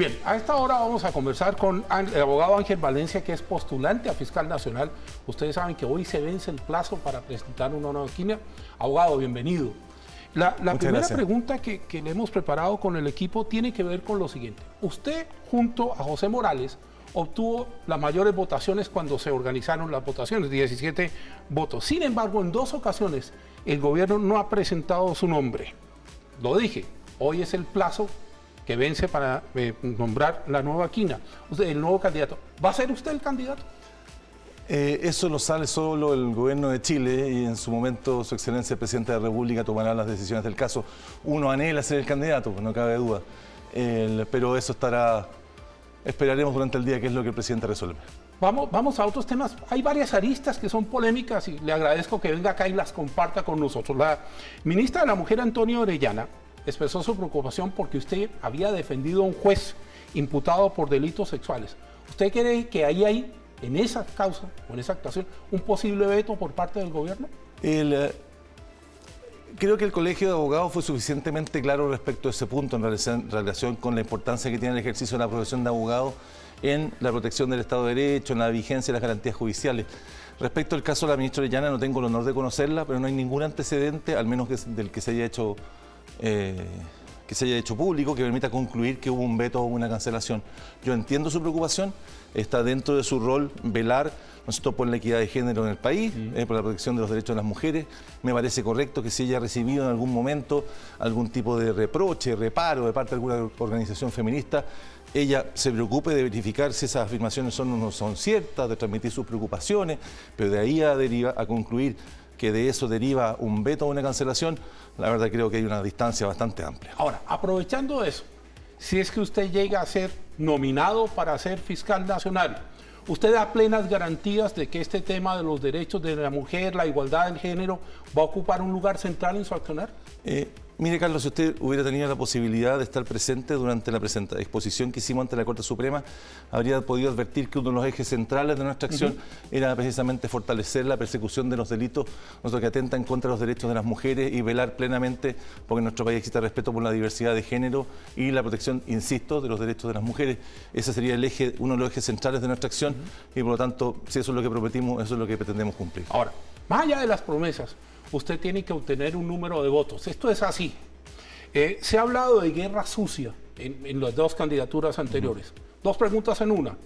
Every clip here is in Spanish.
Bien, a esta hora vamos a conversar con el abogado Ángel Valencia, que es postulante a fiscal nacional. Ustedes saben que hoy se vence el plazo para presentar una nueva esquina. Abogado, bienvenido. La, primera pregunta que, que, le hemos preparado con el equipo tiene que ver con lo siguiente. Usted, junto a José Morales, obtuvo las mayores votaciones cuando se organizaron las votaciones, 17 votos. Sin embargo, en dos ocasiones el gobierno no ha presentado su nombre. Lo dije, hoy es el plazo que vence para eh, nombrar la nueva quina, usted, el nuevo candidato. ¿Va a ser usted el candidato? Eh, eso lo sale solo el gobierno de Chile y en su momento su excelencia el presidente de la República tomará las decisiones del caso. Uno anhela ser el candidato, no cabe duda, pero eso estará, esperaremos durante el día qué es lo que el presidente resuelve. Vamos, vamos a otros temas. Hay varias aristas que son polémicas y le agradezco que venga acá y las comparta con nosotros. La ministra de la Mujer, Antonio Orellana, expresó su preocupación porque usted había defendido a un juez imputado por delitos sexuales. ¿Usted cree que ahí hay, en esa causa o en esa actuación, un posible veto por parte del gobierno? Eh, creo que el Colegio de Abogados fue suficientemente claro respecto a ese punto en relación, con la importancia que tiene el ejercicio de la profesión de abogado en la protección del Estado de Derecho, en la vigencia de las garantías judiciales. Respecto al caso de la ministra Orellana, no tengo el honor de conocerla, pero no hay ningún antecedente, al menos del que se haya hecho eh, que se haya hecho público, que permita concluir que hubo un veto o una cancelación. Yo entiendo su preocupación, está dentro de su rol velar nosotros por la equidad de género en el país, eh, por la protección de los derechos de las mujeres. Me parece correcto que si ella ha recibido en algún momento algún tipo de reproche, reparo de parte de alguna organización feminista, ella se preocupe de verificar si esas afirmaciones son o no son ciertas, de transmitir sus preocupaciones, pero de ahí a, deriva, a concluir que de eso deriva un veto o una cancelación, la verdad creo que hay una distancia bastante amplia. Ahora, aprovechando eso, si es que usted llega a ser nominado para ser fiscal nacional, ¿usted da plenas garantías de que este tema de los derechos de la mujer, la igualdad del género, va a ocupar un lugar central en su accionar? Eh, Mire, Carlos, si usted hubiera tenido la posibilidad de estar presente durante la exposición que hicimos ante la Corte Suprema, habría podido advertir que uno de los ejes centrales de nuestra acción era precisamente fortalecer la persecución de los delitos, nosotros que atentan contra los derechos de las mujeres y velar plenamente porque en nuestro país exista respeto por la diversidad de género y la protección, insisto, de los derechos de las mujeres. Ese sería el eje, uno de los ejes centrales de nuestra acción y por lo tanto, si eso es lo que prometimos, eso es lo que pretendemos cumplir. Ahora, más allá de las promesas, usted tiene que obtener un número de votos. Esto es así. Eh, se ha hablado de guerra sucia en, las dos candidaturas anteriores. Dos preguntas en una.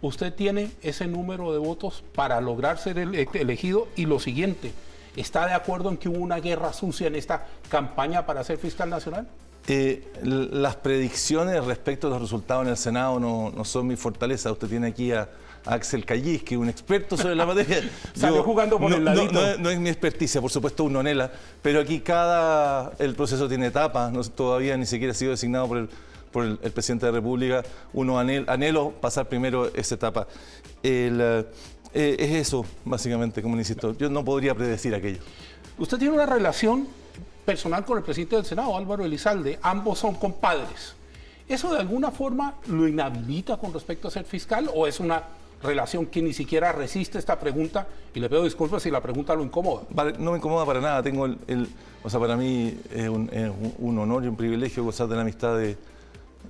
¿Usted tiene ese número de votos para lograr ser elegido? Y lo siguiente, ¿está de acuerdo en que hubo una guerra sucia en esta campaña para ser fiscal nacional? Eh, las predicciones respecto a los resultados en el Senado no, no son mi fortaleza. Usted tiene aquí a Axel Callis, que es un experto sobre la materia. Salió jugando por no, el ladito. No, es mi experticia, por supuesto, un nonela, pero aquí cada... el proceso tiene etapas, no, todavía ni siquiera ha sido designado por el, por el, presidente de la República. Uno anhelo pasar primero esa etapa. Eh, es eso, básicamente, como insisto. Yo no podría predecir aquello. Usted tiene una relación personal con el presidente del Senado, Álvaro Elizalde. Ambos son compadres. ¿Eso de alguna forma lo inhabilita con respecto a ser fiscal o es una relación que ni siquiera resiste esta pregunta y le pido disculpas si la pregunta lo incomoda. No me incomoda para nada, tengo el, o sea, para mí es un, honor y un privilegio gozar de la amistad de,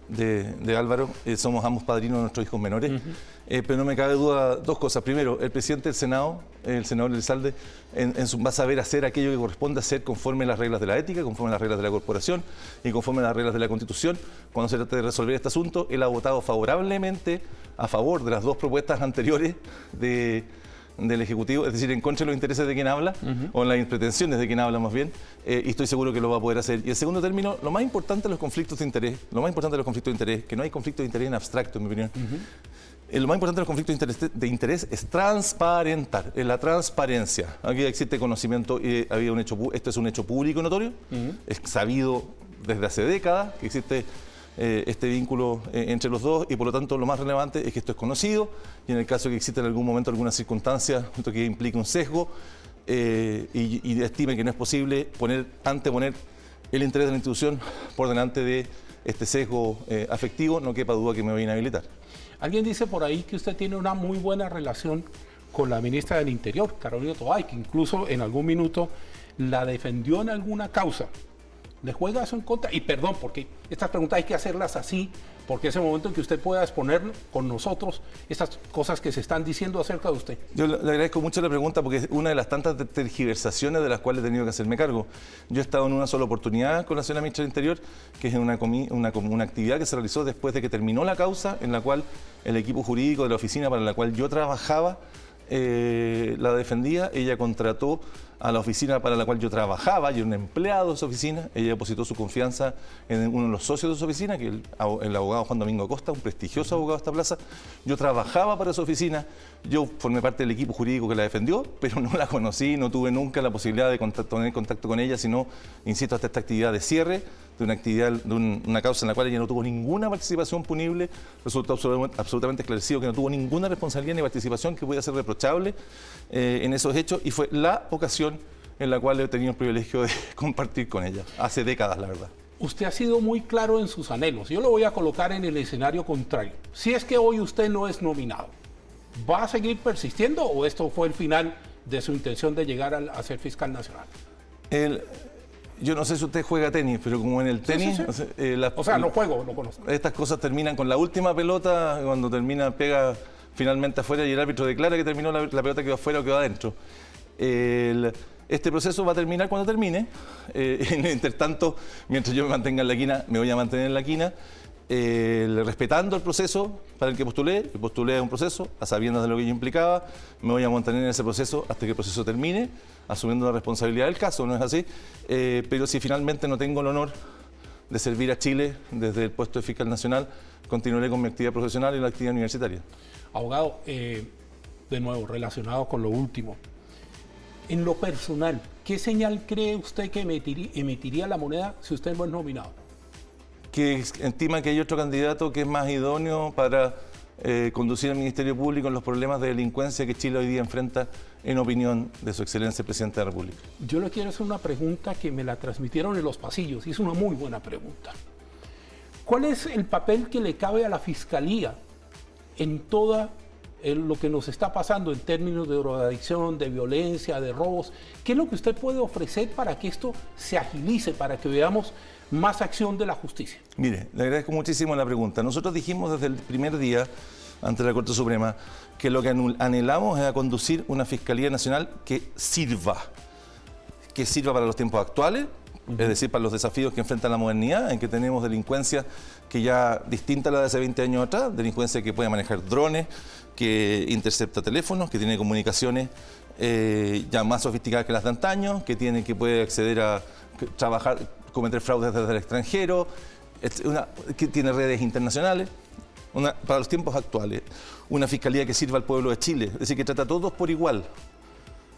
de, Álvaro, eh, somos ambos padrinos de nuestros hijos menores, eh, pero no me cabe duda dos cosas. Primero, el presidente del Senado, el senador Elizalde, en, su, va a saber hacer aquello que corresponde hacer conforme a las reglas de la ética, conforme a las reglas de la corporación y conforme a las reglas de la Constitución. Cuando se trata de resolver este asunto, él ha votado favorablemente a favor de las dos propuestas anteriores de del Ejecutivo, es decir, en contra de los intereses de quien habla, o en las pretensiones de quien habla más bien, eh, y estoy seguro que lo va a poder hacer. Y en segundo término, lo más importante de los conflictos de interés, lo más importante de los conflictos de interés, que no hay conflicto de interés en abstracto, en mi opinión, eh, lo más importante de los conflictos de interés, es transparentar, es la transparencia. Aquí existe conocimiento, y había un hecho, esto es un hecho público y notorio, es sabido desde hace décadas que existe eh, este vínculo eh, entre los dos y por lo tanto lo más relevante es que esto es conocido y en el caso que exista en algún momento alguna circunstancia que implique un sesgo eh, y, estime que no es posible poner, anteponer el interés de la institución por delante de este sesgo afectivo, no quepa duda que me voy a inhabilitar. Alguien dice por ahí que usted tiene una muy buena relación con la ministra del Interior, Carolina Tobay, que incluso en algún minuto la defendió en alguna causa ¿Le juega eso en contra? Y perdón, porque estas preguntas hay que hacerlas así, porque es el momento en que usted pueda exponer con nosotros estas cosas que se están diciendo acerca de usted. Yo le agradezco mucho la pregunta porque es una de las tantas tergiversaciones de las cuales he tenido que hacerme cargo. Yo he estado en una sola oportunidad con la señora ministra del Interior, que es una, una, una actividad que se realizó después de que terminó la causa, en la cual el equipo jurídico de la oficina para la cual yo trabajaba eh, la defendía, ella contrató a la oficina para la cual yo trabajaba, yo era un empleado de esa oficina, ella depositó su confianza en uno de los socios de su oficina, que es el, abogado Juan Domingo Acosta, un prestigioso abogado de esta plaza. Yo trabajaba para esa oficina, yo formé parte del equipo jurídico que la defendió, pero no la conocí, no tuve nunca la posibilidad de tener contacto con ella, sino, insisto, hasta esta actividad de cierre de una actividad, de una causa en la cual ella no tuvo ninguna participación punible, resultó absolutamente esclarecido que no tuvo ninguna responsabilidad ni participación que pudiera ser reprochable eh, en esos hechos y fue la ocasión en la cual he tenido el privilegio de compartir con ella, hace décadas, la verdad. Usted ha sido muy claro en sus anhelos. Yo lo voy a colocar en el escenario contrario. Si es que hoy usted no es nominado, ¿va a seguir persistiendo o esto fue el final de su intención de llegar a, ser fiscal nacional? yo no sé si usted juega tenis, pero como en el tenis... Eh, o sea, no juego, no conozco. Estas cosas terminan con la última pelota, cuando termina, pega finalmente afuera y el árbitro declara que terminó la, pelota que va afuera o que va adentro. Este proceso va a terminar cuando termine. Eh, entre tanto, mientras yo me mantenga en la quina, me voy a mantener en la quina. respetando el proceso para el que postulé, postulé un proceso, a sabiendas de lo que yo implicaba, me voy a mantener en ese proceso hasta que el proceso termine, asumiendo la responsabilidad del caso, ¿no es así? Eh, pero si finalmente no tengo el honor de servir a Chile desde el puesto de fiscal nacional, continuaré con mi actividad profesional y la actividad universitaria. Abogado, eh, de nuevo, relacionado con lo último, en lo personal, ¿qué señal cree usted que emitiría, la moneda si usted no es nominado? Que estima que hay otro candidato que es más idóneo para eh, conducir al Ministerio Público en los problemas de delincuencia que Chile hoy día enfrenta en opinión de su excelencia presidente de la República. Yo le quiero hacer una pregunta que me la transmitieron en los pasillos y es una muy buena pregunta. ¿Cuál es el papel que le cabe a la Fiscalía en todo lo que nos está pasando en términos de drogadicción, de violencia, de robos. ¿Qué es lo que usted puede ofrecer para que esto se agilice, para que veamos más acción de la justicia? Mire, le agradezco muchísimo la pregunta. Nosotros dijimos desde el primer día ante la Corte Suprema que lo que anhelamos es a conducir una Fiscalía Nacional que sirva, que sirva para los tiempos actuales, es decir, para los desafíos que enfrenta la modernidad, en que tenemos delincuencia que ya distinta a la de hace 20 años atrás, delincuencia que puede manejar drones, que intercepta teléfonos, que tiene comunicaciones eh, ya más sofisticadas que las de antaño, que tiene que puede acceder a trabajar, cometer fraudes desde el extranjero, que tiene redes internacionales. para los tiempos actuales, una fiscalía que sirva al pueblo de Chile, es decir, que trata a todos por igual,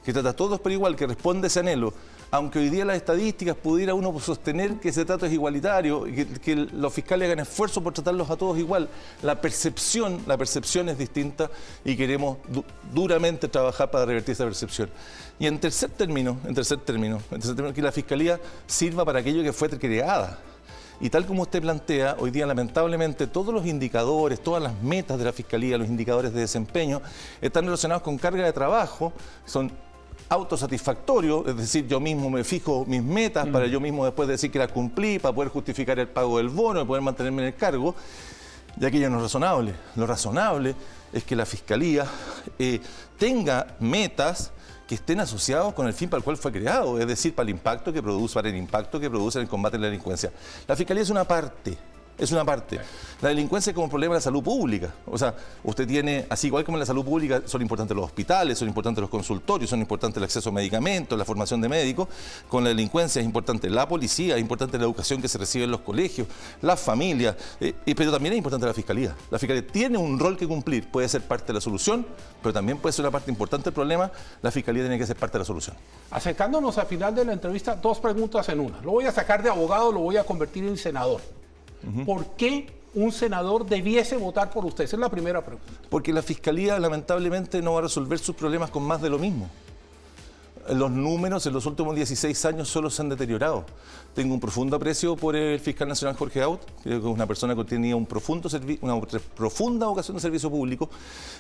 que trata a todos por igual, que responde ese anhelo, aunque hoy día las estadísticas pudiera uno sostener que ese trato es igualitario y que, los fiscales hagan esfuerzo por tratarlos a todos igual, la percepción, la percepción es distinta y queremos duramente trabajar para revertir esa percepción. Y en tercer término, en tercer término, en tercer término, que la fiscalía sirva para aquello que fue creada. Y tal como usted plantea, hoy día lamentablemente todos los indicadores, todas las metas de la Fiscalía, los indicadores de desempeño, están relacionados con carga de trabajo, son autosatisfactorio, es decir, yo mismo me fijo mis metas para mm. yo mismo después decir que las cumplí, para poder justificar el pago del bono, y poder mantenerme en el cargo, y aquello no es razonable. Lo razonable es que la Fiscalía eh, tenga metas que estén asociados con el fin para el cual fue creado, es decir, para el impacto que produce, para el impacto que produce en el combate a la delincuencia. La Fiscalía es una parte es una parte. La delincuencia es como un problema de la salud pública. O sea, usted tiene, así igual como en la salud pública, son importantes los hospitales, son importantes los consultorios, son importantes el acceso a medicamentos, la formación de médicos. Con la delincuencia es importante la policía, es importante la educación que se recibe en los colegios, las familias, eh, pero también es importante la fiscalía. La fiscalía tiene un rol que cumplir, puede ser parte de la solución, pero también puede ser una parte importante del problema. La fiscalía tiene que ser parte de la solución. Acercándonos al final de la entrevista, dos preguntas en una. Lo voy a sacar de abogado, lo voy a convertir en senador. ¿Por qué un senador debiese votar por usted? Esa es la primera pregunta. Porque la Fiscalía lamentablemente no va a resolver sus problemas con más de lo mismo. Los números en los últimos 16 años solo se han deteriorado. Tengo un profundo aprecio por el fiscal nacional Jorge Aut, que es una persona que tenía un profundo una profunda vocación de servicio público,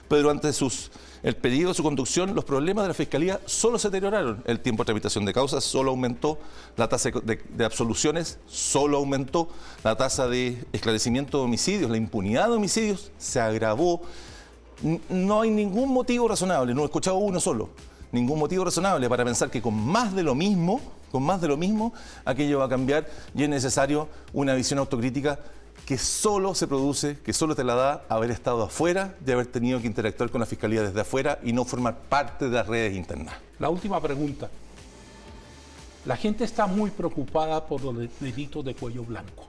pero durante sus, el periodo de su conducción los problemas de la fiscalía solo se deterioraron. El tiempo de tramitación de causas solo aumentó, la tasa de absoluciones solo aumentó, la tasa de esclarecimiento de homicidios, la impunidad de homicidios se agravó. No hay ningún motivo razonable, no he escuchado uno solo ningún motivo razonable para pensar que con más de lo mismo, con más de lo mismo, aquello va a cambiar y es necesario una visión autocrítica que solo se produce, que solo te la da haber estado afuera y haber tenido que interactuar con la fiscalía desde afuera y no formar parte de las redes internas. La última pregunta. La gente está muy preocupada por los delitos de cuello blanco,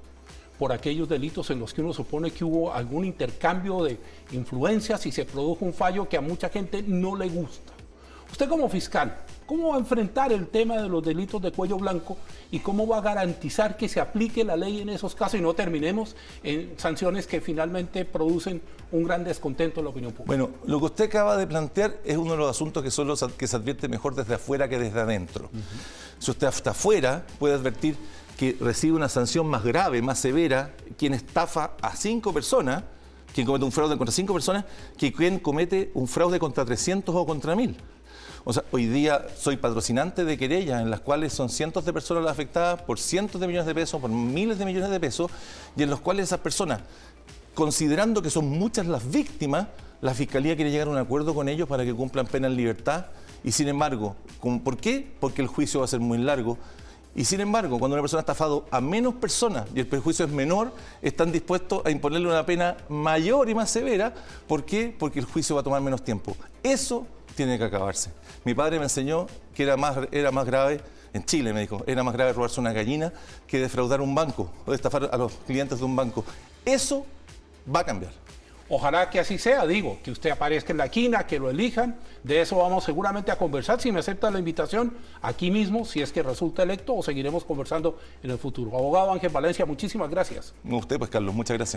por aquellos delitos en los que uno supone que hubo algún intercambio de influencias y se produjo un fallo que a mucha gente no le gusta. Usted como fiscal, ¿cómo va a enfrentar el tema de los delitos de cuello blanco y cómo va a garantizar que se aplique la ley en esos casos y no terminemos en sanciones que finalmente producen un gran descontento en la opinión pública? Bueno, lo que usted acaba de plantear es uno de los asuntos que, solo, que se advierte mejor desde afuera que desde adentro. Si usted hasta afuera puede advertir que recibe una sanción más grave, más severa, quien estafa a cinco personas, quien comete un fraude contra cinco personas, que quien comete un fraude contra 300 o contra 1000. O sea, hoy día soy patrocinante de querellas en las cuales son cientos de personas las afectadas por cientos de millones de pesos, por miles de millones de pesos, y en los cuales esas personas, considerando que son muchas las víctimas, la Fiscalía quiere llegar a un acuerdo con ellos para que cumplan pena en libertad. Y sin embargo, ¿por qué? Porque el juicio va a ser muy largo. Y sin embargo, cuando una persona ha estafado a menos personas y el perjuicio es menor, están dispuestos a imponerle una pena mayor y más severa. ¿Por qué? Porque el juicio va a tomar menos tiempo. Eso tiene que acabarse. Mi padre me enseñó que era más, era más grave, en Chile me dijo, era más grave robarse una gallina que defraudar un banco o estafar a los clientes de un banco. Eso va a cambiar. Ojalá que así sea, digo, que usted aparezca en la quina, que lo elijan. De eso vamos seguramente a conversar. Si me acepta la invitación, aquí mismo, si es que resulta electo, o seguiremos conversando en el futuro. Abogado Ángel Valencia, muchísimas gracias. A usted, pues, Carlos, muchas gracias.